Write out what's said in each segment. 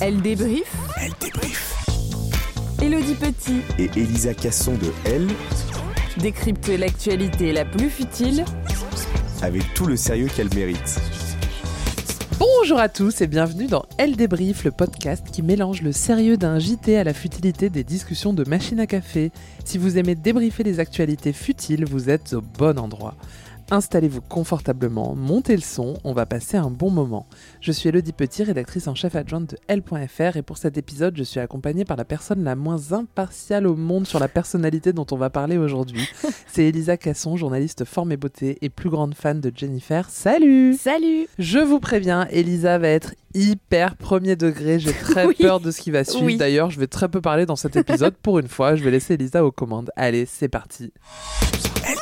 Elle débrief. Elle débrief. Elodie Petit Et Elisa Casson de Elle, décrypte l'actualité la plus futile avec tout le sérieux qu'elle mérite. Bonjour à tous et bienvenue dans Elle débrief, le podcast qui mélange le sérieux d'un JT à la futilité des discussions de machine à café. Si vous aimez débriefer les actualités futiles, vous êtes au bon endroit. Installez-vous confortablement, montez le son, on va passer un bon moment. Je suis Elodie Petit, rédactrice en chef adjointe de L.fr et pour cet épisode, je suis accompagnée par la personne la moins impartiale au monde sur la personnalité dont on va parler aujourd'hui. C'est Elisa Casson, journaliste forme et beauté et plus grande fan de Jennifer. Salut Salut Je vous préviens, Elisa va être hyper premier degré, j'ai très Oui. peur de ce qui va suivre. Oui. D'ailleurs, je vais très peu parler dans cet épisode pour une fois, je vais laisser Elisa aux commandes. Allez, c'est parti. Elle.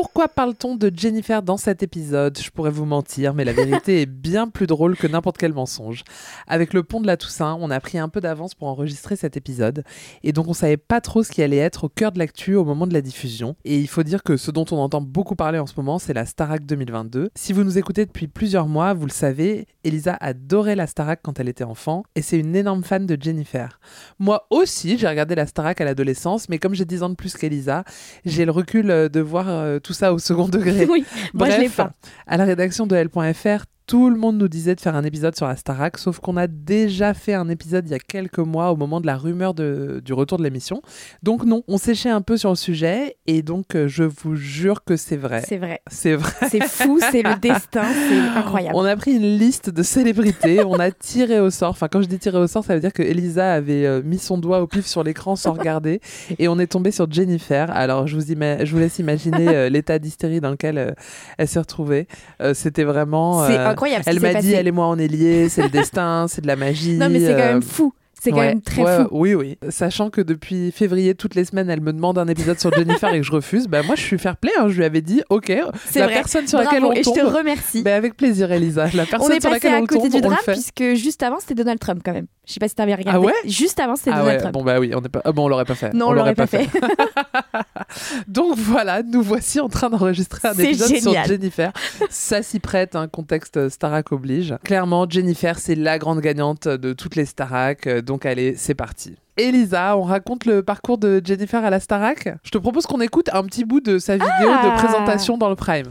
Pourquoi parle-t-on de Jennifer dans cet épisode? Je pourrais vous mentir, mais la vérité est bien plus drôle que n'importe quel mensonge. Avec le pont de la Toussaint, on a pris un peu d'avance pour enregistrer cet épisode, et donc on savait pas trop ce qui allait être au cœur de l'actu au moment de la diffusion. Et il faut dire que ce dont on entend beaucoup parler en ce moment, c'est la Starac 2022. Si vous nous écoutez depuis plusieurs mois, vous le savez, Elisa adorait la Starac quand elle était enfant, et c'est une énorme fan de Jennifer. Moi aussi, j'ai regardé la Starac à l'adolescence, mais comme j'ai 10 ans de plus qu'Elisa, j'ai le recul euh, de voir euh, tout ça au second degré. Oui, moi je l'ai pas. à la rédaction de L.fr, tout le monde nous disait de faire un épisode sur la Starac, sauf qu'on a déjà fait un épisode il y a quelques mois au moment de la rumeur de- du retour de l'émission. Donc non, on séchait un peu sur le sujet et donc euh, je vous jure que c'est vrai. C'est vrai. C'est vrai. C'est fou, c'est le destin, c'est incroyable. On a pris une liste de célébrités, on a tiré au sort. Enfin, quand je dis tiré au sort, ça veut dire que Elisa avait euh, mis son doigt au pif sur l'écran sans regarder et on est tombé sur Jennifer. Alors, je vous, ima- je vous laisse imaginer euh, l'état d'hystérie dans lequel elle s'est retrouvée. C'était vraiment. Euh, incroyable elle m'a dit, elle et moi, on est liés, c'est le destin, c'est de la magie. Non mais c'est quand euh, même fou. C'est quand ouais, même très ouais, fou. Oui, oui. Sachant que depuis février, toutes les semaines, elle me demande un épisode sur Jennifer et que je refuse, bah moi je suis fair play. hein. Je lui avais dit, ok, C'est la vrai. personne sur Bravo, laquelle on et je tombe. te remercie. bah, avec plaisir, Elisa. La on personne est sur laquelle à on côté tombe, du on drame puisque juste avant c'était Donald Trump quand même. Je sais pas si t'avais regardé. Ah ouais? Juste avant c'était Ah Donald ouais, Trump. bon bah oui, on pas. Ah bon, on l'aurait pas fait. non, on l'aurait pas fait. Donc voilà, nous voici en train d'enregistrer un épisode génial. sur Jennifer. Ça s'y prête, un contexte Starac oblige. Clairement, Jennifer, c'est la grande gagnante de toutes les Starac. euh, Donc allez, c'est parti. Elisa, on raconte le parcours de Jennifer à la Starac? Je te propose qu'on écoute un petit bout de sa vidéo Ah. de présentation dans le Prime.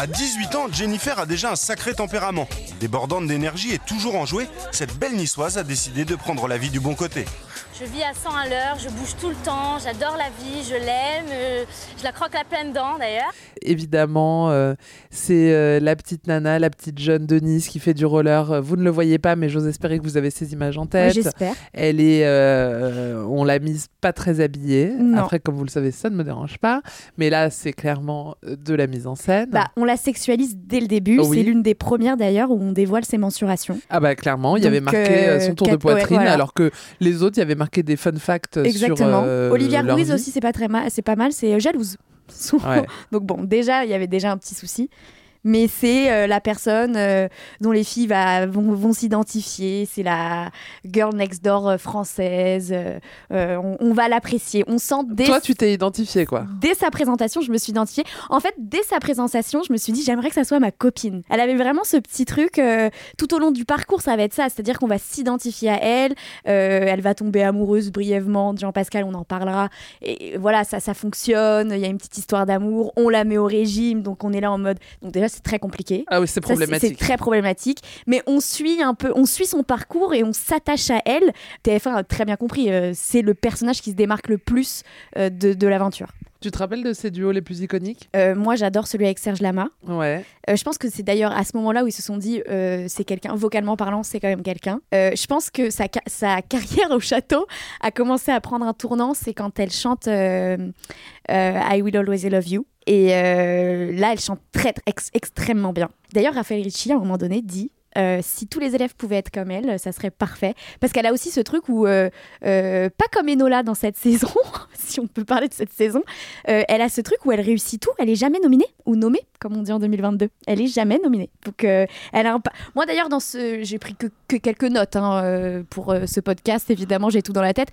À 18 ans, Jennifer a déjà un sacré tempérament. Débordante d'énergie et toujours enjouée, cette belle niçoise a décidé de prendre la vie du bon côté. Je vis à 100 à l'heure, je bouge tout le temps, j'adore la vie, je l'aime, euh, je la croque à pleine dents d'ailleurs. Évidemment, euh, c'est euh, la petite nana, la petite jeune Denise qui fait du roller. Vous ne le voyez pas, mais j'ose espérer que vous avez ces images en tête. J'espère. Elle est, euh, on l'a mise pas très habillée. Non. Après, comme vous le savez, ça ne me dérange pas. Mais là, c'est clairement de la mise en scène. Bah, on la sexualise dès le début. Oui. C'est l'une des premières d'ailleurs où on dévoile ses mensurations. ah bah clairement, il y avait marqué son tour de ouais, poitrine, voilà. alors que les autres, il y avait marqué des fun facts Exactement. sur euh, Olivia Ruiz aussi, c'est pas très mal, c'est pas mal, c'est jalouse. Ouais. Donc bon, déjà, il y avait déjà un petit souci. Mais c'est euh, la personne euh, dont les filles va- vont, vont s'identifier. C'est la girl next door euh, française. euh, on, on va l'apprécier. On sent dès, Toi, tu t'es identifié quoi dès sa présentation, je me suis identifiée. En fait, dès sa présentation, je me suis dit, j'aimerais que ça soit ma copine. Elle avait vraiment ce petit truc. tout au long du parcours, ça va être ça. C'est-à-dire qu'on va s'identifier à elle. elle va tomber amoureuse brièvement de Jean-Pascal, on en parlera. Et voilà, ça, ça fonctionne. Il y a une petite histoire d'amour. On la met au régime. Donc, on est là en mode. Donc, déjà, c'est très compliqué. Ah oui, c'est problématique. C'est très problématique, mais on suit un peu, on suit son parcours et on s'attache à elle. TF1 a très bien compris, euh, c'est le personnage qui se démarque le plus euh, de, de l'aventure. Tu te rappelles de ces duos les plus iconiques? Euh, moi, j'adore celui avec Serge Lama. Ouais. Euh, je pense que c'est d'ailleurs à ce moment-là où ils se sont dit, euh, c'est quelqu'un, vocalement parlant, c'est quand même quelqu'un. Je pense que sa, ca- sa carrière au château a commencé à prendre un tournant, c'est quand elle chante I Will Always Love You. Et là, elle chante très, très- ex- extrêmement bien. D'ailleurs, Raphaël Ricci, à un moment donné, dit euh, si tous les élèves pouvaient être comme elle, ça serait parfait. Parce qu'elle a aussi ce truc où, euh, euh, pas comme Enola dans cette saison, si on peut parler de cette saison, elle a ce truc où elle réussit tout. Elle est jamais nominée ou nommée, comme on dit en 2022. Elle est jamais nominée. Donc, elle a Moi d'ailleurs, dans ce, j'ai pris que, que quelques notes hein, pour ce podcast. Évidemment, j'ai tout dans la tête.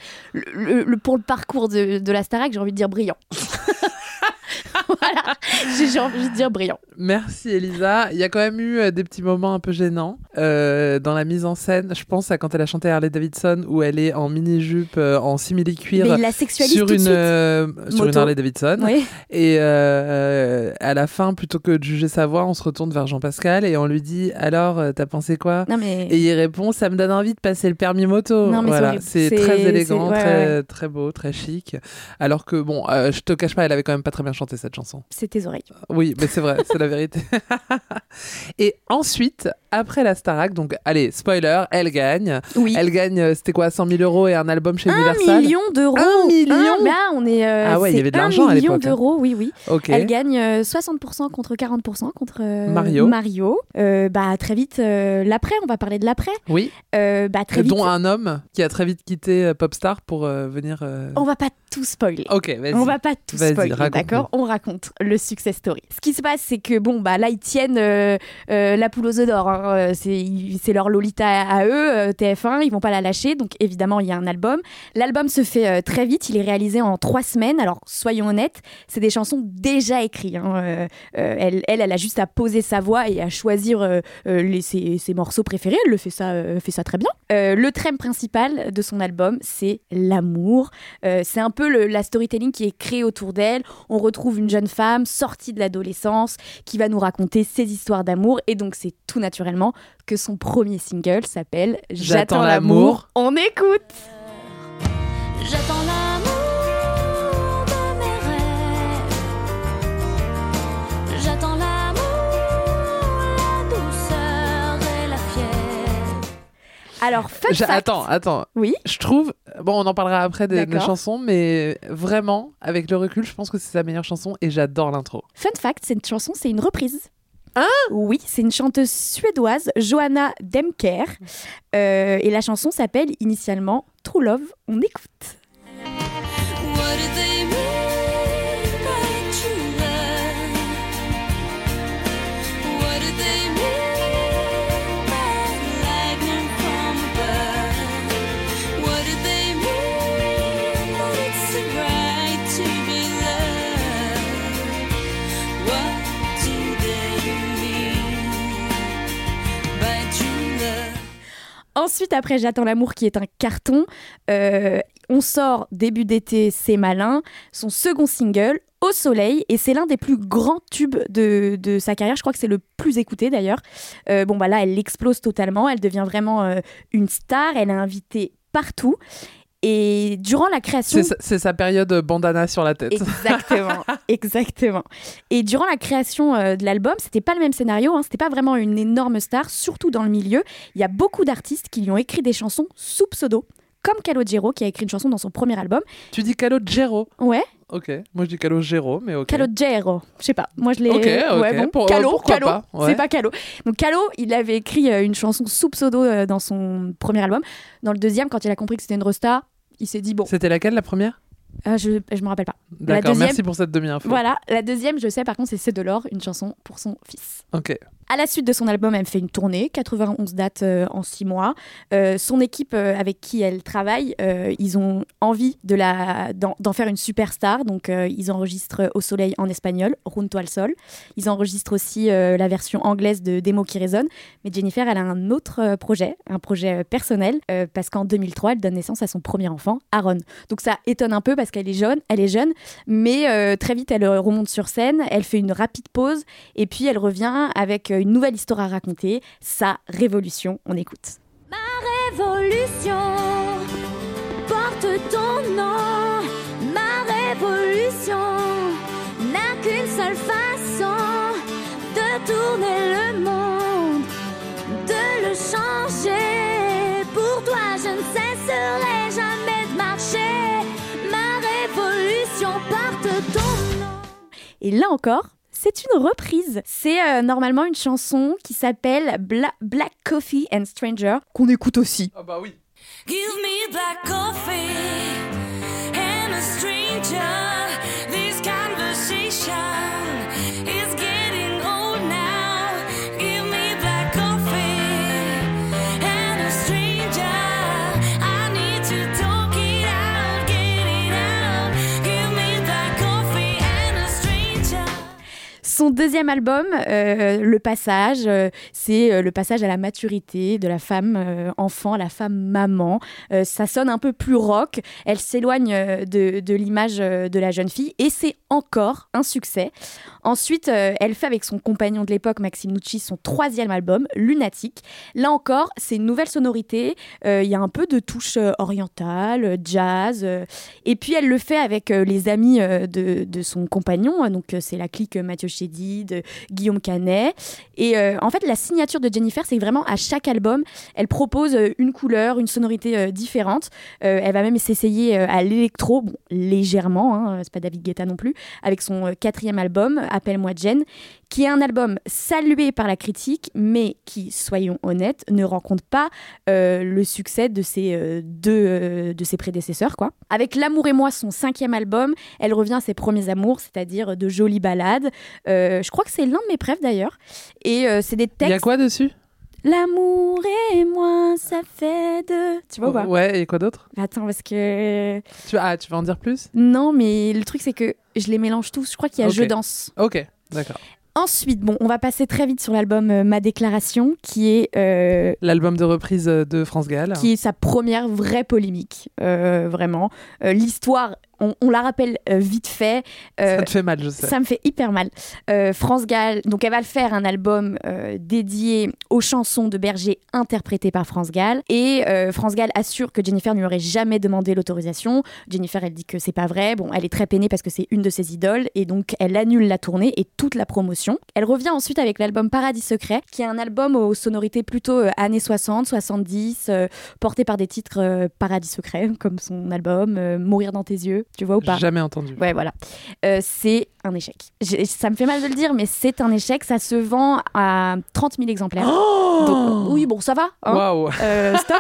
Pour le parcours de, de la Starac, j'ai envie de dire brillant. voilà, j'ai envie de dire brillant. Merci Elisa. Il y a quand même eu euh, des petits moments un peu gênants euh, dans la mise en scène. Je pense à quand elle a chanté Harley Davidson où elle est en mini-jupe, euh, en simili-cuir. Mais il la sexualise Sur une, euh, sur une. Harley Davidson. Oui. Et à la fin, plutôt que de juger sa voix, on se retourne vers Jean-Pascal et on lui dit Alors, t'as pensé quoi? Non mais. Et il répond Ça me donne envie de passer le permis moto. C'est voilà, très élégant, ouais, très, très beau, très chic. Alors que, bon, je te cache pas, elle avait quand même pas très bien chanté cette chanson. C'est tes oreilles. Oui, mais c'est vrai, c'est la vérité. et ensuite, après la Starac, donc allez, spoiler, elle gagne. Oui. Elle gagne, euh, c'était quoi, 000 euros et un album chez Un Universal million d'euros. Un million Un- Là, on est. euh, Ah ouais, il y avait de un l'argent à million l'époque, hein. d'euros, oui, oui. Elle gagne euh, 60% contre 40% contre euh, Mario. Mario. Bah très vite l'après, on va parler de l'après. Oui, bah très vite. dont un homme qui a très vite quitté Popstar pour venir. On va pas tout spoiler. Ok, vas-y. On va pas tout spoiler, d'accord? On raconte le success story. Ce qui se passe, c'est que bon, bah là ils tiennent la poule aux œufs d'or. hein. Euh, C'est leur Lolita à eux, euh, TF1. Ils vont pas la lâcher, donc évidemment il y a un album. L'album se fait euh, très vite. Il est réalisé en trois semaines. Alors soyons honnêtes, c'est des chansons déjà écrites. hein. Elle, elle, a juste à poser sa voix et à choisir les, ses, morceaux préférés. Elle le fait ça, très bien. Le thème principal de son album, c'est l'amour. C'est un peu la storytelling qui est créée autour d'elle. On retrouve une jeune femme sortie de l'adolescence qui va nous raconter ses histoires d'amour. Et donc, c'est tout naturellement que son premier single s'appelle J'attends l'amour. On écoute. J'attends l'amour de mes rêves. J'attends l'amour, la douceur et la fièvre. Alors, fun fact. Attends, attends. Oui. Je trouve, bon, on en parlera après des, des chansons, mais vraiment, avec le recul, je pense que c'est sa meilleure chanson et j'adore l'intro. Fun fact, cette chanson, c'est une reprise. Oui, c'est une chanteuse suédoise, Johanna Demker. Euh, et la chanson s'appelle initialement True Love. On écoute. What Ensuite, après J'attends l'amour qui est un carton, euh, on sort début d'été C'est malin, son second single Au soleil, et c'est l'un des plus grands tubes de, sa carrière. Je crois que c'est le plus écouté d'ailleurs. Euh, bon, bah là, elle explose totalement. Elle devient vraiment euh, une star. Elle est invitée partout. Et durant la création. C'est sa- période euh, bandana sur la tête. Exactement, exactement. Et durant la création euh, de l'album, c'était pas le même scénario, hein, c'était pas vraiment une énorme star, surtout dans le milieu. Il y a beaucoup d'artistes qui lui ont écrit des chansons sous pseudo, comme Calogero qui a écrit une chanson dans son premier album. Tu dis Calogero? Ouais, Ok. Moi, je dis Calogero, mais ok. Calogero, je sais pas. Moi je l'ai. Ok, ok. Ouais, bon. Pour- Calo, pourquoi Calo, pas, ouais. c'est pas Calo. Donc Calo, il avait écrit euh, une chanson sous pseudo euh, dans son premier album. Dans le deuxième, quand il a compris que c'était une resta, il s'est dit bon, C'était laquelle la première? Euh, je je me rappelle pas. D'accord, deuxième- merci pour cette demi-info. Voilà, la deuxième, je sais par contre, c'est C'est de l'or, une chanson pour son fils. Ok. À la suite de son album, elle fait une tournée, 91 dates euh, en 6 mois. Euh, son équipe euh, avec qui elle travaille, ils ont envie de la d'en faire une superstar. Donc, ils enregistrent Au soleil en espagnol, Junto al sol. Ils enregistrent aussi la version anglaise de Des mots qui résonnent. Mais Jennifer, elle a un autre projet, un projet personnel, parce qu'en 2003, elle donne naissance à son premier enfant, Aaron. Donc, ça étonne un peu parce qu'elle est jeune, elle est jeune, mais très vite, elle remonte sur scène, elle fait une rapide pause et puis elle revient avec euh, une nouvelle histoire à raconter, sa révolution. On écoute. révolution porte ton nom. Ma révolution n'a qu'une seule façon de tourner le monde, de le changer. Pour toi, je ne cesserai jamais de marcher. Ma révolution porte ton nom. Et là encore, c'est une reprise. C'est euh, normalement une chanson qui s'appelle Bla- Black Coffee and Stranger, qu'on écoute aussi. Ah bah oui. Give me black coffee and a stranger. This conversation Son deuxième album, euh, Le Passage, euh, c'est euh, le passage à la maturité de la femme enfant à la femme maman. Ça sonne un peu plus rock. Elle s'éloigne de, l'image de la jeune fille et c'est encore un succès. Ensuite, elle fait avec son compagnon de l'époque, Maxime Nucci, son troisième album, Lunatique. Là encore, c'est une nouvelle sonorité. Il y a un peu de touche euh, orientale, euh, jazz. et puis, elle le fait avec les amis de, son compagnon. Donc, c'est la clique Mathieu Chédid, euh, Guillaume Canet. Et euh, en fait, la signature de Jennifer, c'est vraiment à chaque album, elle propose euh, une couleur, une sonorité différente. Elle va même s'essayer à l'électro, bon, légèrement, hein, c'est pas David Guetta non plus, avec son quatrième album, Appelle-moi Jen, qui est un album salué par la critique, mais qui, soyons honnêtes, ne rencontre pas euh, le succès de ses euh, deux euh, de ses prédécesseurs, quoi. Avec L'amour et moi, son cinquième album, elle revient à ses premiers amours, c'est-à-dire de jolies ballades. Euh, je crois que c'est l'un de mes préfs d'ailleurs. Et c'est des Il textes. y a quoi dessus? L'amour et moi, ça fait deux. Tu vois ou pas? Ouais, et quoi d'autre? Attends, parce que. tu... Ah, tu vas en dire plus? Non, mais le truc, c'est que je les mélange tous. Je crois qu'il y a jeu danse. Ok, d'accord. Ensuite, bon, on va passer très vite sur l'album euh, Ma Déclaration, qui est, euh, L'album de reprise euh, de France Gall. qui est sa première vraie polémique, euh, vraiment. L'histoire, on, on la rappelle euh, vite fait. Euh, Ça te fait mal, je sais. Ça me fait hyper mal. Euh, France Gall, donc elle va faire un album dédié aux chansons de Berger interprétées par France Gall. Et France Gall assure que Jennifer ne lui aurait jamais demandé l'autorisation. Jennifer, elle dit que c'est pas vrai. Bon, elle est très peinée parce que c'est une de ses idoles. Et donc, elle annule la tournée et toute la promotion. Elle revient ensuite avec l'album Paradis Secret, qui est un album aux sonorités plutôt années 60, 70, euh, porté par des titres Paradis Secret, comme son album Mourir dans tes yeux. Tu vois ou pas Jamais entendu. Ouais, voilà. Euh, c'est un échec. Ça me fait mal de le dire, mais c'est un échec. Ça se vend à 30 000 exemplaires. Donc, oui, bon, ça va. hein. Euh, stop.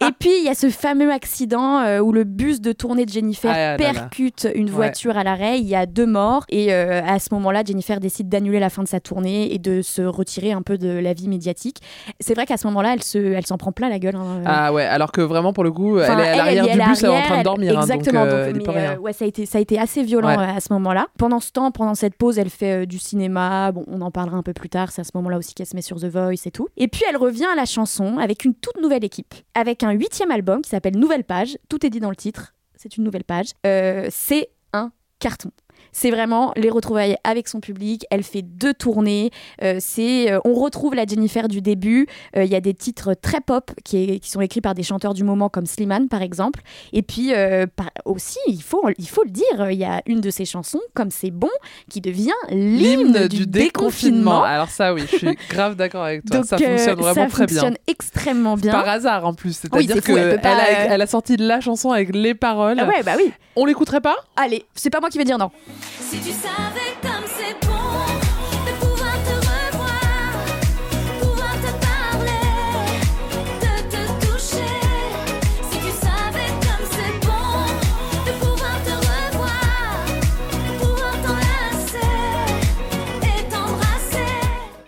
Et puis, il y a ce fameux accident euh, où le bus de tournée de Jennifer Ah là là. percute une Ouais. voiture à l'arrêt. Il y a deux morts. Et euh, à ce moment-là, Jennifer décide d'annuler la fin de sa tournée et de se retirer un peu de la vie médiatique. C'est vrai qu'à ce moment-là, elle se, elle s'en prend plein la gueule. hein. Ah ouais, alors que vraiment pour le coup, Enfin, elle est à l'arrière du bus, elle est en train de dormir. hein, Exactement. donc, donc, mais, rien. ouais, ça a été, ça a été assez violent Ouais. à ce moment-là. Pendant ce temps, pendant cette pause, elle fait euh, du cinéma. Bon, on en parlera un peu plus tard. C'est à ce moment-là aussi qu'elle se met sur The Voice et tout. Et puis elle revient à la chanson avec une toute nouvelle équipe, avec un huitième album qui s'appelle Nouvelle Page. Tout est dit dans le titre. C'est une nouvelle page. Euh, c'est un carton. C'est vraiment les retrouvailles avec son public. Elle fait deux tournées. Euh, c'est, euh, on retrouve la Jennifer du début. Euh, Il y a des titres très pop qui, est- qui sont écrits par des chanteurs du moment comme Slimane par exemple. Et puis par- aussi, il faut, il faut le dire, il y a une de ses chansons, comme c'est bon, qui devient l'hymne du, déconfinement. Alors ça, oui, je suis grave d'accord avec toi. Donc, ça fonctionne vraiment ça très bien. fonctionne extrêmement bien. Par hasard en plus, c'est-à-dire qu'elle pas, a, elle a sorti la chanson avec les paroles. Ah ouais, bah oui. On l'écouterait pas? Allez, c'est pas moi qui vais dire non. Si tu savais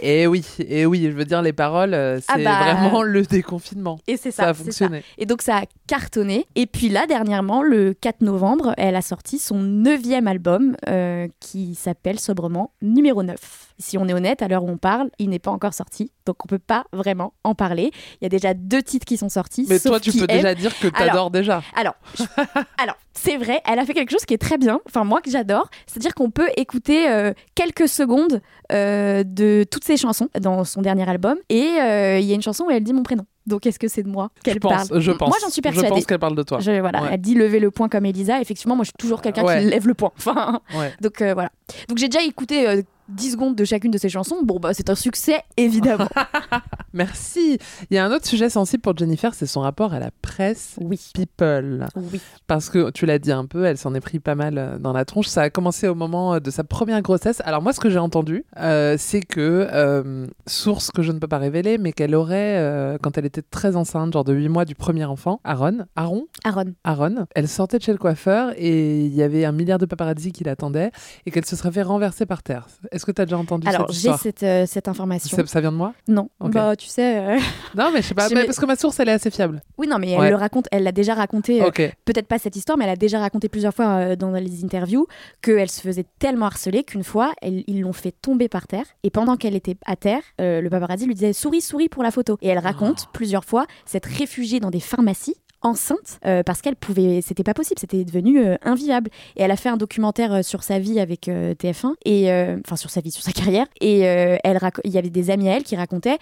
Et oui, et oui, je veux dire, les paroles, euh, c'est Ah bah. vraiment le déconfinement. Et c'est Ça ça, a c'est fonctionné. ça. Et donc ça a cartonné. Et puis là, dernièrement, le 4 novembre, elle a sorti son neuvième album euh, qui s'appelle sobrement Numéro 9. Si on est honnête, à l'heure où on parle, il n'est pas encore sorti. Donc on peut pas vraiment en parler. Il y a déjà deux titres qui sont sortis. Mais sauf toi, tu peux déjà dire que Alors, t'adores déjà. Alors, je- alors c'est vrai, elle a fait quelque chose qui est très bien, enfin moi que j'adore, c'est-à-dire qu'on peut écouter euh, quelques secondes euh, de toutes ses chansons dans son dernier album, et euh, il y a une chanson où elle dit mon prénom. Donc est-ce que c'est de moi qu'elle parle je pense. Moi j'en suis persuadée. Je pense qu'elle parle de toi. Je- voilà, Ouais. elle dit lever le poing comme Elisa. Effectivement, moi je suis toujours quelqu'un Ouais. qui lève le poing. Enfin, Ouais. donc euh, voilà. Donc j'ai déjà écouté euh, 10 secondes de chacune de ses chansons. Bon bah c'est un succès évidemment. Merci. Il y a un autre sujet sensible pour Jennifer, c'est son rapport à la presse oui. people. Oui. Parce que tu l'as dit un peu, elle s'en est pris pas mal euh, dans la tronche. Ça a commencé au moment euh, de sa première grossesse. Alors moi, ce que j'ai entendu, euh, c'est que, euh, source que je ne peux pas révéler, mais qu'elle aurait, euh, quand elle était très enceinte, genre de 8 mois du premier enfant, Aaron, Aaron, Aaron. Aaron, elle sortait de chez le coiffeur et il y avait un milliard de paparazzi qui l'attendait et qu'elle se serait fait renverser par terre. Est-ce que tu as déjà entendu Alors cette j'ai histoire cette, euh, cette information. Ça, ça vient de moi Non. Bah tu sais. euh, Non, mais je sais pas, mais parce que ma source, elle est assez fiable. Oui, non, mais elle le raconte, elle l'a déjà raconté, euh, peut-être pas cette histoire, mais elle a déjà raconté plusieurs fois euh, dans les interviews qu'elle se faisait tellement harceler qu'une fois, elle- ils l'ont fait tomber par terre. Et pendant qu'elle était à terre, le paparazzi lui disait souris, souris pour la photo. Et elle raconte Oh. plusieurs fois s'être réfugiée dans des pharmacies enceinte euh, parce qu'elle pouvait c'était pas possible c'était devenu euh, invivable et elle a fait un documentaire euh, sur sa vie avec euh, TF1 et enfin sur sa vie sur sa carrière. Et elle il y avait des amis à elle qui racontaient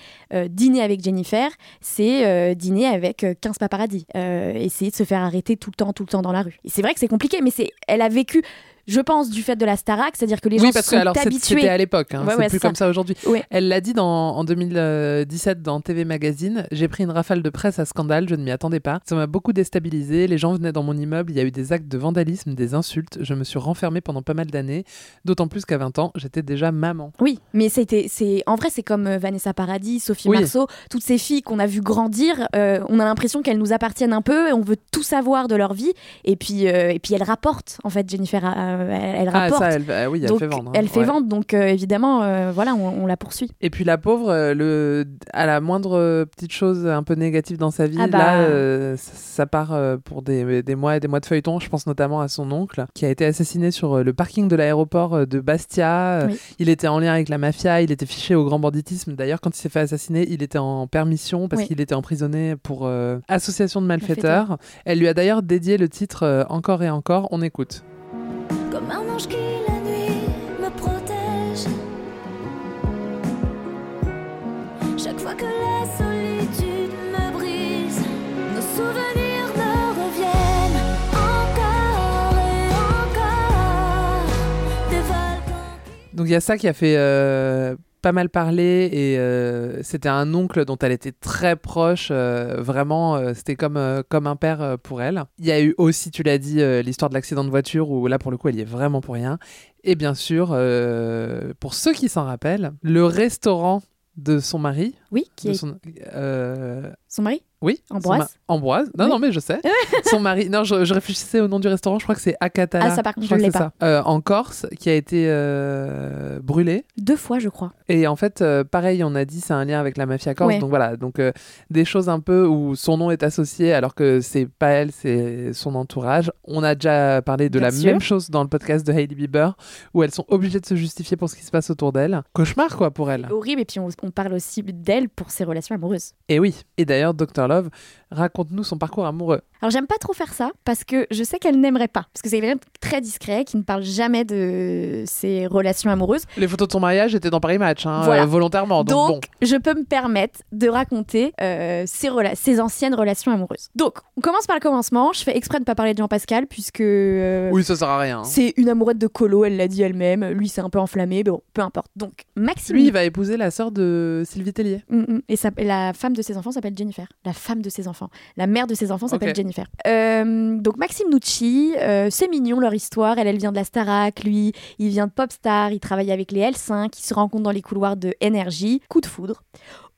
dîner avec Jennifer c'est dîner avec euh, 15 paparazzis euh, essayer de se faire arrêter tout le temps tout le temps dans la rue. Et c'est vrai que c'est compliqué mais c'est elle a vécu je pense du fait de la Starac, c'est-à-dire que les oui, gens parce que sont alors c'est- habitués. c'était à l'époque, hein, Ouais, c'est ouais, plus comme ça aujourd'hui. Ouais. Elle l'a dit dans, en 2017 dans TV Magazine. J'ai pris une rafale de presse à scandale, je ne m'y attendais pas. Ça m'a beaucoup déstabilisé. Les gens venaient dans mon immeuble, il y a eu des actes de vandalisme, des insultes. Je me suis renfermée pendant pas mal d'années. D'autant plus qu'à 20 ans, j'étais déjà maman. Oui, mais c'était, c'est, en vrai, c'est comme euh, Vanessa Paradis, Sophie Oui. Marceau, toutes ces filles qu'on a vues grandir. euh, on a l'impression qu'elles nous appartiennent un peu. On veut tout savoir de leur vie. Et puis, euh, et puis elles rapportent, en fait, Jennifer, elle, elle Ah, rapporte. ça, elle- ah oui, elle Donc, fait vendre, hein. Elle fait Ouais. vendre, donc euh, évidemment, euh, voilà, on, on la poursuit. Et puis la pauvre, euh, le, à la moindre euh, petite chose un peu négative dans sa vie, Ah bah. là, euh, ça, ça part euh, pour des, des mois et des mois de feuilleton. Je pense notamment à son oncle qui a été assassiné sur euh, le parking de l'aéroport euh, de Bastia. Euh, Oui. Il était en lien avec la mafia, il était fiché au grand banditisme. D'ailleurs, quand il s'est fait assassiner, il était en permission parce Oui. qu'il était emprisonné pour euh, association de malfaiteurs. Elle lui a d'ailleurs dédié le titre euh, Encore et encore. On écoute. Comme un ange qui la nuit me protège. Chaque fois que la solitude me brise, nos souvenirs me reviennent encore et encore. Des volcans. Donc il y a ça qui a fait euh, pas mal parler et euh, c'était un oncle dont elle était très proche. euh, vraiment, euh, c'était comme, comme un père pour elle. Il y a eu aussi, tu l'as dit, l'histoire de l'accident de voiture où là pour le coup elle y est vraiment pour rien. Et bien sûr, pour ceux qui s'en rappellent, le restaurant de son mari. Oui, qui est- son, Son mari? Oui, Ambroise ma- Ambroise. Non, Oui. non, mais je sais. son mari. Non, je, je réfléchissais au nom du restaurant. Je crois que c'est Akatala. Ah, ça, par contre, Je je l'ai pas. ça. Euh, en Corse, qui a été euh, brûlé. Deux fois, je crois. Et en fait, euh, pareil, on a dit c'est un lien avec la mafia corse. Ouais. Donc voilà, donc des choses un peu où son nom est associé alors que c'est pas elle, c'est son entourage. On a déjà parlé de Bien la sûr. même chose dans le podcast de Hailey Bieber où elles sont obligées de se justifier pour ce qui se passe autour d'elle. Cauchemar quoi pour elle. Horrible. Et puis on, on parle aussi d'elle pour ses relations amoureuses. Et oui. Et d'ailleurs, Dr Jennifer Raconte-nous son parcours amoureux. Alors j'aime pas trop faire ça parce que je sais qu'elle n'aimerait pas. Parce que c'est quelqu'un de très discret qui ne parle jamais de ses relations amoureuses. Les photos de son mariage étaient dans Paris Match, hein, Voilà. euh, volontairement. Donc, Donc, je peux me permettre de raconter euh, ses, anciennes relations amoureuses. Donc, on commence par le commencement. Je fais exprès de ne pas parler de Jean-Pascal puisque euh. Oui, ça sert à rien. hein. c'est une amourette de Colo, elle l'a dit elle-même. Lui, c'est un peu enflammé, mais bon, peu importe. Donc, Maxime. Lui, il va épouser la sœur de Sylvie Tellier. Mm, mm. Et la femme de ses enfants s'appelle Jennifer. La femme de ses enfants. La mère de ses enfants s'appelle. Jennifer. Euh, donc Maxime Nucci, euh, c'est mignon leur histoire. Elle, elle vient de la Starac, lui, il vient de Popstar, il travaille avec les L5, ils se rencontrent dans les couloirs de Energy. Coup de foudre.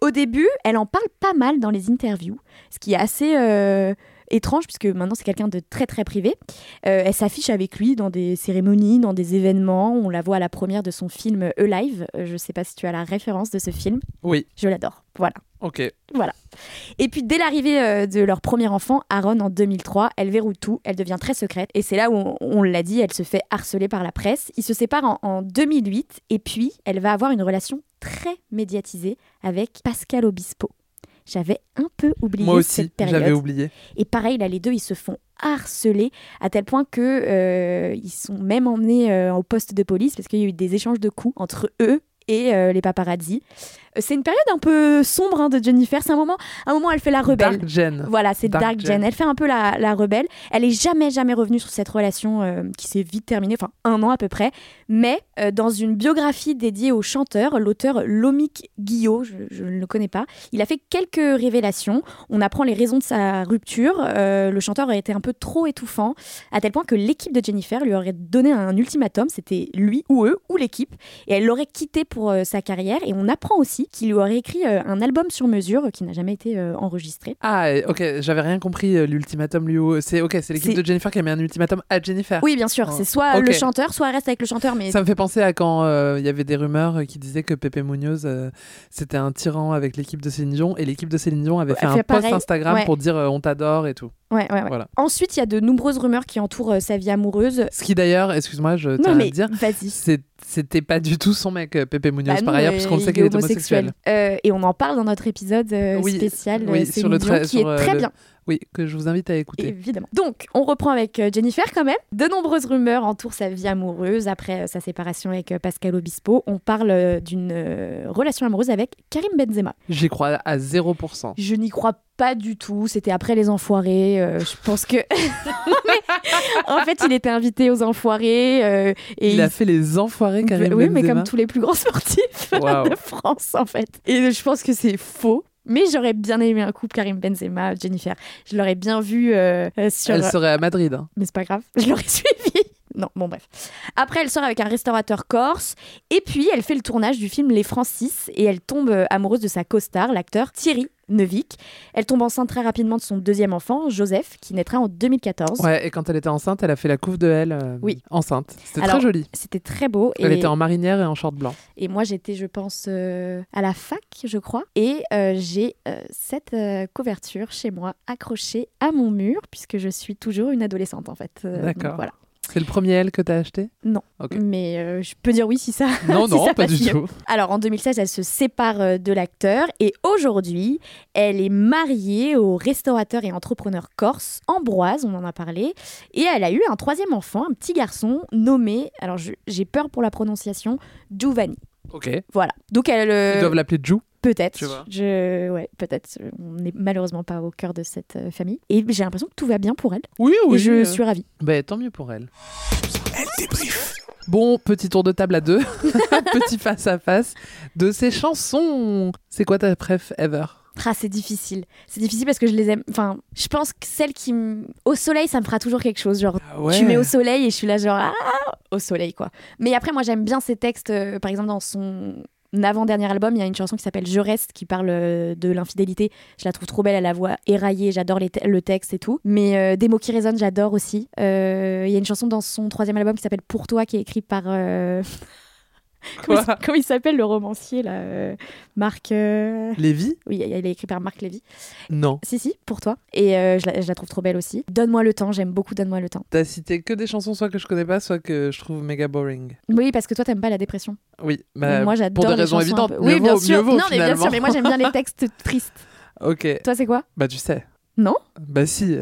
Au début, elle en parle pas mal dans les interviews, ce qui est assez euh, étrange puisque maintenant c'est quelqu'un de très très privé. Euh, elle s'affiche avec lui dans des cérémonies, dans des événements. On la voit à la première de son film Alive. Euh, Je sais pas si tu as la référence de ce film. Oui. Je l'adore. Voilà. Ok. Voilà. Et puis dès l'arrivée euh, de leur premier enfant, Aaron, en 2003, elle verrouille tout, elle devient très secrète. Et c'est là où, on, on l'a dit, elle se fait harceler par la presse. Ils se séparent en, en 2008 et puis elle va avoir une relation très médiatisée avec Pascal Obispo. J'avais un peu oublié Moi aussi, cette période. j'avais oublié. Et pareil, là, les deux, ils se font harceler à tel point que euh, ils sont même emmenés euh, au poste de police parce qu'il y a eu des échanges de coups entre eux et euh, les paparazzi. Euh, C'est une période un peu sombre hein, de Jennifer. C'est un moment, un moment, elle fait la rebelle. Dark Jen. Voilà, c'est Dark Dark, Jen. Jen. Elle fait un peu la, la rebelle. Elle est jamais, jamais revenue sur cette relation euh, qui s'est vite terminée, enfin un an à peu près. Mais euh, dans une biographie dédiée au chanteur, l'auteur Lomik Guillot, je, je ne le connais pas, il a fait quelques révélations. On apprend les raisons de sa rupture. Euh, le chanteur aurait été un peu trop étouffant, à tel point que l'équipe de Jennifer lui aurait donné un ultimatum. C'était lui ou eux ou l'équipe, et elle l'aurait quitté pour sa carrière. Et on apprend aussi qu'il lui aurait écrit euh, un album sur mesure euh, qui n'a jamais été euh, enregistré. Ah, ok, j'avais rien compris, l'ultimatum lui. C'est ok, c'est l'équipe de Jennifer qui a mis un ultimatum à Jennifer. Oui, bien sûr. Oh. C'est soit le chanteur, soit elle reste avec le chanteur. Mais Ça me fait penser à quand euh, il y avait des rumeurs qui disaient que Pepe Munoz euh, c'était un tyran avec l'équipe de Céline Dion et l'équipe de Céline Dion avait fait Elle un fait post pareil, Instagram ouais. pour dire euh, on t'adore et tout. Ouais, ouais, ouais. Voilà. Ensuite, il y a de nombreuses rumeurs qui entourent euh, sa vie amoureuse. Ce qui d'ailleurs, excuse-moi, je tiens Non, à mais le dire, c'était pas du tout son mec, euh, Pepe Munoz, Bah par ailleurs, puisqu'on sait il qu'il est homosexuel. Euh, et on en parle dans notre épisode euh, Oui, spécial oui, sur le qui sur, est très le- bien. Oui, que je vous invite à écouter. Évidemment. Donc, on reprend avec euh, Jennifer quand même. De nombreuses rumeurs entourent sa vie amoureuse après euh, sa séparation avec euh, Pascal Obispo. On parle d'une relation amoureuse avec Karim Benzema. J'y crois à 0%. Je n'y crois pas du tout. C'était après les enfoirés. euh, je pense que. Mais, en fait, il était invité aux enfoirés. euh, et il, a fait les enfoirés, Karim Oui, mais Benzema. comme tous les plus grands sportifs de France, en fait. Et je pense que c'est faux. Mais j'aurais bien aimé un couple Karim Benzema, Jennifer. Je l'aurais bien vu euh, euh, sur. Elle serait à Madrid. hein. Mais c'est pas grave, je l'aurais suivi. Non, bon bref. Après, elle sort avec un restaurateur corse. Et puis, elle fait le tournage du film Les Francis. Et elle tombe euh, amoureuse de sa co-star, l'acteur Thierry Neuvik. Elle tombe enceinte très rapidement de son deuxième enfant, Joseph, qui naîtra en 2014. Ouais, et quand elle était enceinte, elle a fait la couve de elle euh, Oui. enceinte. C'était très joli. C'était très beau. Elle et... était en marinière et en short blanc. Et moi, j'étais, je pense, euh, à la fac, je crois. Et euh, j'ai cette couverture chez moi accrochée à mon mur, puisque je suis toujours une adolescente, en fait. D'accord. Voilà. C'est le premier elle que t'as acheté? Non. Mais euh, je peux dire oui si ça. Non, si non, ça pas du mieux. tout. Alors en 2016, elle se sépare euh, de l'acteur et aujourd'hui, elle est mariée au restaurateur et entrepreneur corse Ambroise, on en a parlé, et elle a eu un troisième enfant, un petit garçon nommé, alors j'ai peur pour la prononciation, Giovanni. Ok. Voilà. Donc elle. euh, Ils doivent l'appeler Jou. Peut-être. Je... Ouais, peut-être. On n'est malheureusement pas au cœur de cette euh, famille. Et j'ai l'impression que tout va bien pour elle. Oui, oui. Et je euh, suis ravie. Bah, tant mieux pour elle. Bon, petit tour de table à deux. petit face à face de ces chansons. C'est quoi ta préf ever? Ah, c'est difficile. C'est difficile parce que je les aime. Enfin, je pense que celle qui. m- Au soleil, ça me fera toujours quelque chose. Genre, Ah ouais. tu mets au soleil et je suis là, genre, ah, au soleil, quoi. Mais après, moi, j'aime bien ces textes. euh, par exemple, dans son avant-dernier album, il y a une chanson qui s'appelle Je reste, qui parle euh, de l'infidélité. Je la trouve trop belle, elle a la voix éraillée, j'adore le texte et tout. Mais euh, Des mots qui résonnent, j'adore aussi. Euh, Il y a une chanson dans son troisième album qui s'appelle Pour toi, qui est écrite par. comment, il, comment il s'appelle le romancier, là euh, Marc. euh, Lévi Oui, il est écrit par Marc Lévy. Non. Si, si, pour toi. Et euh, je, la, je la trouve trop belle aussi. Donne-moi le temps, j'aime beaucoup Donne-moi le temps. T'as cité que des chansons soit que je connais pas, soit que je trouve méga boring. Oui, parce que toi, t'aimes pas la dépression. Oui, bah, moi, j'adore pour des les raisons évidentes. peu- Oui, bien sûr. vaut, non, mais bien sûr, mais moi, j'aime bien les textes tristes. Ok. Toi, c'est quoi? Bah, tu sais. Non? Bah, si.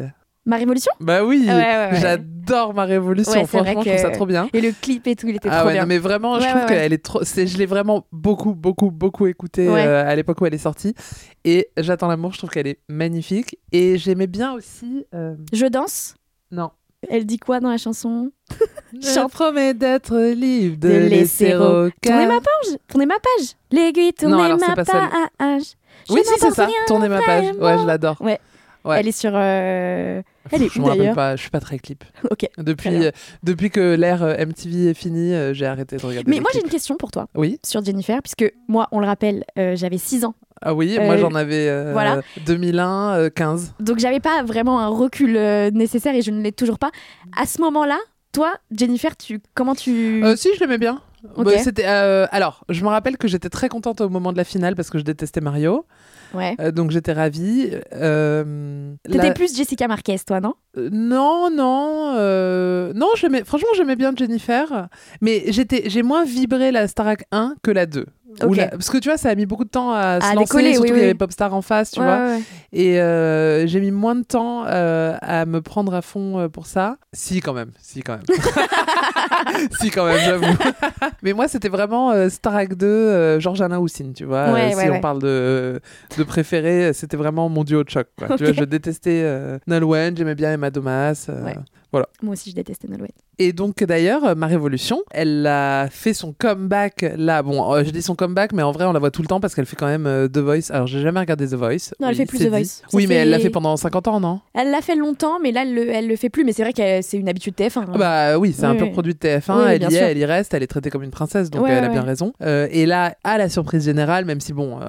Ma révolution? Bah oui, Ouais, ouais, ouais. j'adore ma révolution. Franchement, je trouve ça que- trop bien. Et le clip et tout, il était ah trop bien. non, mais vraiment, je trouve qu'elle est trop. Je l'ai vraiment beaucoup, beaucoup, beaucoup écoutée euh, à l'époque où elle est sortie. Et J'attends l'amour, je trouve qu'elle est magnifique. Et j'aimais bien aussi. euh, Je danse? Non. Elle dit quoi dans la chanson? Je promets d'être libre de, De laisser laisser au Tournez ma page Tournez ma page L'aiguille, tournez ma page Je Oui, si, c'est ça. Tournez ma page. Ouais, je l'adore. Ouais. Ouais. Elle est sur... euh, Elle est Je me rappelle d'ailleurs pas, je suis pas très clip. Ok. Depuis, euh, depuis que l'ère euh, MTV est finie, euh, j'ai arrêté de regarder. Mais moi j'ai une question pour toi Oui. sur Jennifer, puisque moi, on le rappelle, euh, j'avais 6 ans. Ah oui, Euh, moi j'en avais euh, voilà. 2001, euh, 15. Donc j'avais pas vraiment un recul nécessaire et je ne l'ai toujours pas. À ce moment-là, toi, Jennifer, tu comment tu... Si, je l'aimais bien. Ok. Bah, c'était, euh, alors, je me rappelle que j'étais très contente au moment de la finale parce que je détestais Mario. Ouais. Euh, donc j'étais ravie. Euh, T'étais la- plus Jessica Marquez, toi, non? Euh, Non, non, euh, non. Franchement, j'aimais bien Jennifer, mais j'ai moins vibré la Starac 1 que la 2. La- parce que tu vois, ça a mis beaucoup de temps à se À lancer, décoller, surtout oui, qu'il y avait Popstar en face, tu Ouais, vois. ouais, ouais. Et euh, j'ai mis moins de temps euh, à me prendre à fond euh, pour ça. Si, quand même. Si, quand même. si, quand même, j'avoue. Mais moi, c'était vraiment euh, Starac 2, euh, Georges Alain Houssine, tu vois. Ouais, Euh, si ouais, on parle de, de préféré, c'était vraiment mon duo de choc. quoi. Tu vois, je détestais euh, Nolwenn, j'aimais bien Emma Domas. euh, Ouais. Voilà. Moi aussi, je détestais Nolwenn. Et donc d'ailleurs, euh, ma révolution, elle a fait son comeback là. Bon, euh, je dis son comeback, mais en vrai, on la voit tout le temps parce qu'elle fait quand même euh, The Voice. Alors, j'ai jamais regardé The Voice. Non, elle fait plus The dit. Voice. Ça Oui, mais elle l'a fait- pendant 50 ans, non? Elle l'a fait longtemps, mais là, elle le, elle le fait plus. Mais c'est vrai que c'est une habitude TF1. hein. Ah Bah oui, c'est un Oui, pur oui. produit de TF1, Oui, elle y est, elle y reste, elle est traitée comme une princesse, donc Ouais, elle a ouais. bien raison. Euh, et là, à la surprise générale, même si bon,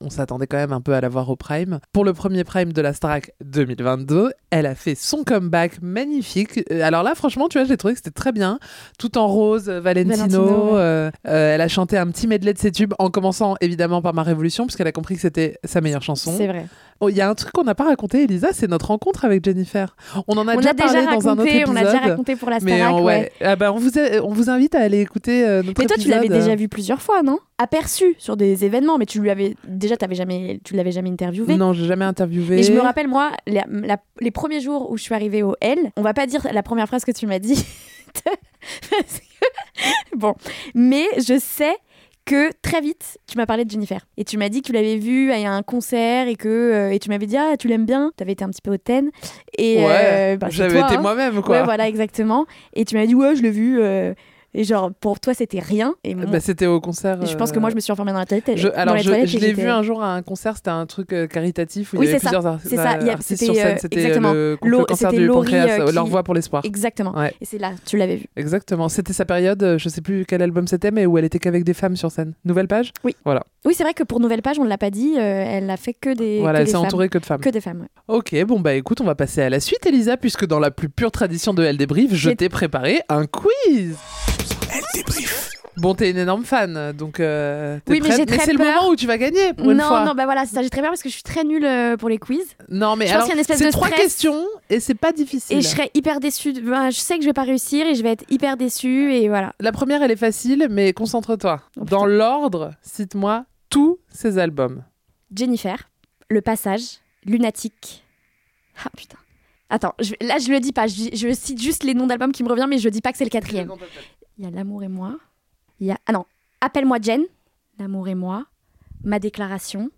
on s'attendait quand même un peu à la voir au Prime, pour le premier Prime de la Starac 2022, elle a fait son comeback magnifique. Alors là, franchement, tu vois, j'ai trouvé que c'était très bien, tout en rose, euh, Valentino. Valentino, ouais. euh, euh, elle a chanté un petit medley de ses tubes, en commençant évidemment par Ma Révolution, puisqu'elle a compris que c'était sa meilleure chanson. C'est vrai. Oh, Il y a un truc qu'on n'a pas raconté, Elisa, c'est notre rencontre avec Jennifer. On en a on déjà a déjà parlé dans un autre raconté, épisode. on a déjà raconté pour la Mais Starac, on, ouais. ouais. Ah bah, on, vous a- on vous invite à aller écouter euh, notre Mais toi, tu l'avais épisode. déjà vu plusieurs fois, non? Aperçu sur des événements, mais tu lui avais déjà, t'avais jamais, tu l'avais jamais interviewé. Non, j'ai jamais interviewé. Et je me rappelle, moi, la- la- les premiers jours où je suis arrivée au L, on va pas dire la première phrase que tu m'as dit. Parce que- Bon, mais je sais que très vite, tu m'as parlé de Jennifer. Et tu m'as dit que tu l'avais vue à un concert et que euh, et tu m'avais dit, ah, tu l'aimes bien. Tu avais été un petit peu hautaine. Et, Ouais, euh, bah, j'avais été hein. moi-même, quoi. Ouais, voilà, exactement. Et tu m'avais dit, ouais, je l'ai vu. euh, Et genre, pour toi, c'était rien. Et moi- Bah, c'était au concert. je pense que euh, moi, je me suis enfermée dans la toilette. Je, alors, je, l'ai vu un jour à un concert, c'était un truc euh, caritatif où Oui, il y avait plusieurs ar- c'est ça. Il y a- artistes c'était, sur scène. euh, C'était exactement. le, cancer c'était du Laurie, pancréas, euh, euh, Leur qui- voix pour l'espoir. Exactement. Ouais. Et c'est là, tu l'avais vu. Exactement. C'était sa période, euh, je sais plus quel album c'était, mais où elle était qu'avec des femmes sur scène. Nouvelle page? Oui. Voilà. Oui, c'est vrai que pour Nouvelle Page, on ne l'a pas dit, euh, elle a fait que des. Voilà, que elle s'est entourée que de femmes. Que des femmes, ouais. Ok, bon bah écoute, on va passer à la suite, Elisa, puisque dans la plus pure tradition de Elle débrief, je t'ai préparé un quiz. Elle débrief. Bon, t'es une énorme fan, donc euh, t'es Oui, mais prête j'ai très c'est le peur. moment où tu vas gagner pour une non, fois. non, bah voilà, c'est ça, j'ai très peur parce que je suis très nulle euh, pour les quiz. Non, mais Je pense alors, qu'il y a une espèce c'est de trois stress. questions et c'est pas difficile. Et je serais hyper déçue. de- bah, je sais que je vais pas réussir et je vais être hyper déçue et voilà. La première, elle est facile, mais concentre-toi. Oh, Dans l'ordre, cite-moi tous ces albums. Jennifer, Le Passage, Lunatique. Ah putain. Attends, je- là je le dis pas, je, je cite juste les noms d'albums qui me reviennent, mais je dis pas que c'est le quatrième. Il y a L'amour et moi. Il y a. Ah non, Appelle-moi Jen, L'amour et moi. Ma déclaration.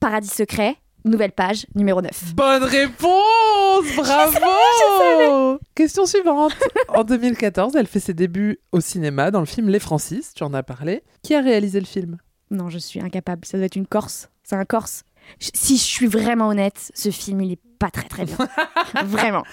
Paradis secret, Nouvelle page, numéro 9. Bonne réponse Bravo Question suivante. En 2014, elle fait ses débuts au cinéma dans le film Les Francis, tu en as parlé. Qui a réalisé le film? Non, je suis incapable. Ça doit être une Corse. C'est un Corse. Je- Si je suis vraiment honnête, ce film, il est pas très très bien. vraiment.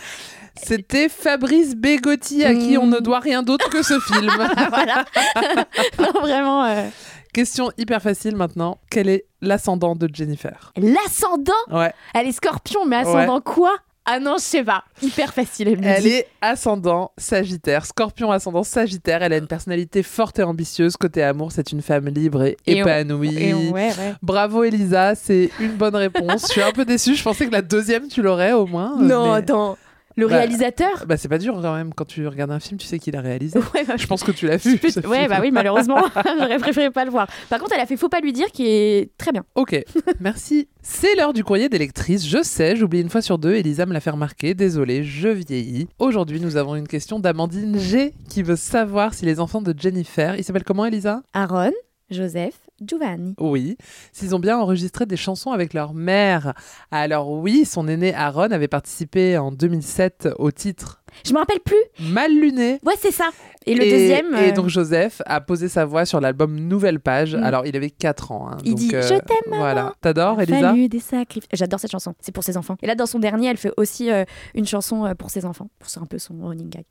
C'était Fabrice Bégotti, à qui on ne doit rien d'autre que ce film. voilà. non, vraiment. euh, Question hyper facile maintenant. Quel est l'ascendant de Jennifer? L'ascendant? Ouais. Elle est scorpion, mais ascendant quoi? Ah non, je sais pas. Hyper facile, elle Elle est ascendant Sagittaire, Scorpion ascendant Sagittaire. Elle a une personnalité forte et ambitieuse. Côté amour, c'est une femme libre et, Et on- épanouie. et on- ouais, ouais. Bravo Elisa, c'est une bonne réponse. je suis un peu déçue. Je pensais que la deuxième tu l'aurais au moins. Non, mais- attends. Le Bah, réalisateur Bah, c'est pas dur quand même. Quand tu regardes un film, tu sais qui l'a réalisé. Ouais, bah, Je pense que tu l'as vu. Ce Ouais, film. bah oui, malheureusement, j'aurais préféré pas le voir. Par contre, elle a fait Faut pas lui dire qui est très bien. Ok, merci. C'est l'heure du courrier des lectrices. Je sais, j'oublie une fois sur deux. Elisa me l'a fait remarquer. Désolée, je vieillis. Aujourd'hui, nous avons une question d'Amandine G qui veut savoir si les enfants de Jennifer, il s'appelle comment, Elisa? Aaron, Joseph, Giovanni. Oui, s'ils ont bien enregistré des chansons avec leur mère. Alors oui, son aîné Aaron avait participé en 2007 au titre Je me rappelle plus. Mal luné. Ouais, c'est ça. Et le Et- deuxième. Et euh, donc Joseph a posé sa voix sur l'album Nouvelle Page. Mm. Alors il avait 4 ans. hein, Il donc, dit, euh, Je t'aime, maman. Voilà. T'adores, Elisa Fallu des sacrifices. J'adore cette chanson. C'est pour ses enfants. Et là, dans son dernier, elle fait aussi euh, une chanson euh, pour ses enfants. Pour c'est un peu son running gag.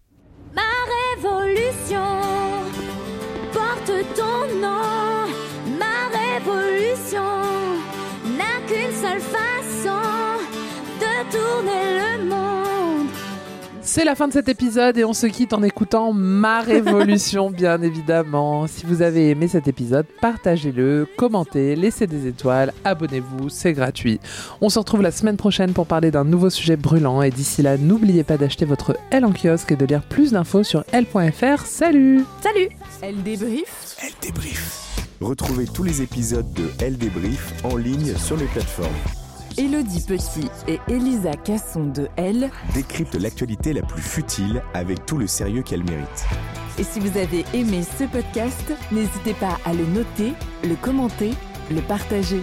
révolution révolution n'a qu'une seule façon de tourner le monde. C'est la fin de cet épisode et on se quitte en écoutant Ma Révolution, bien évidemment. Si vous avez aimé cet épisode, partagez-le, commentez, laissez des étoiles, abonnez-vous, c'est gratuit. On se retrouve la semaine prochaine pour parler d'un nouveau sujet brûlant et d'ici là, n'oubliez pas d'acheter votre L en kiosque et de lire plus d'infos sur L.fr. Salut Salut Elle débrief Elle débrief. Retrouvez tous les épisodes de Elle débrief en ligne sur les plateformes. Elodie Petit et Elisa Casson de Elle. Décrypte l'actualité la plus futile avec tout le sérieux qu'elle mérite. Et si vous avez aimé ce podcast, n'hésitez pas à le noter, le commenter, le partager.